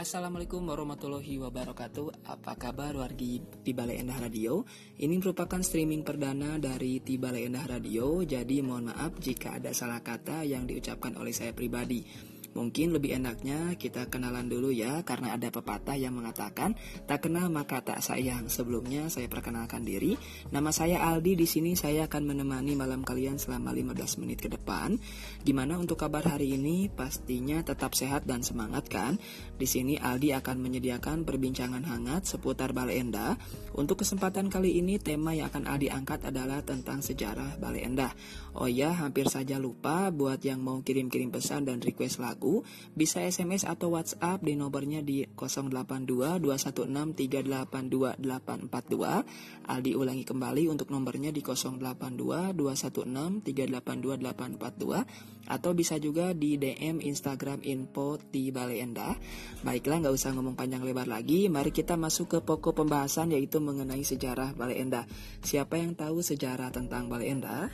Assalamualaikum warahmatullahi wabarakatuh. Apa kabar wargi Balai Endah Radio? Ini merupakan streaming perdana dari Balai Endah Radio. Jadi mohon maaf jika ada salah kata yang diucapkan oleh saya pribadi Mungkin lebih enaknya kita kenalan dulu ya karena ada pepatah yang mengatakan tak kenal maka tak sayang. Sebelumnya saya perkenalkan diri. Nama saya Aldi di sini saya akan menemani malam kalian selama 15 menit ke depan. Gimana untuk kabar hari ini? Pastinya tetap sehat dan semangat kan? Di sini Aldi akan menyediakan perbincangan hangat seputar Balai Endah. Untuk kesempatan kali ini tema yang akan Aldi angkat adalah tentang sejarah Balai Endah. Oh ya, hampir saja lupa buat yang mau kirim-kirim pesan dan request lagu bisa SMS atau WhatsApp di nomornya di 082 216 382842. Aldi ulangi kembali untuk nomornya di 082 216 382842 atau bisa juga di DM Instagram info di Balai Endah. Baiklah, nggak usah ngomong panjang lebar lagi, mari kita masuk ke pokok pembahasan yaitu mengenai sejarah Balai Endah. Siapa yang tahu sejarah tentang Balai Endah?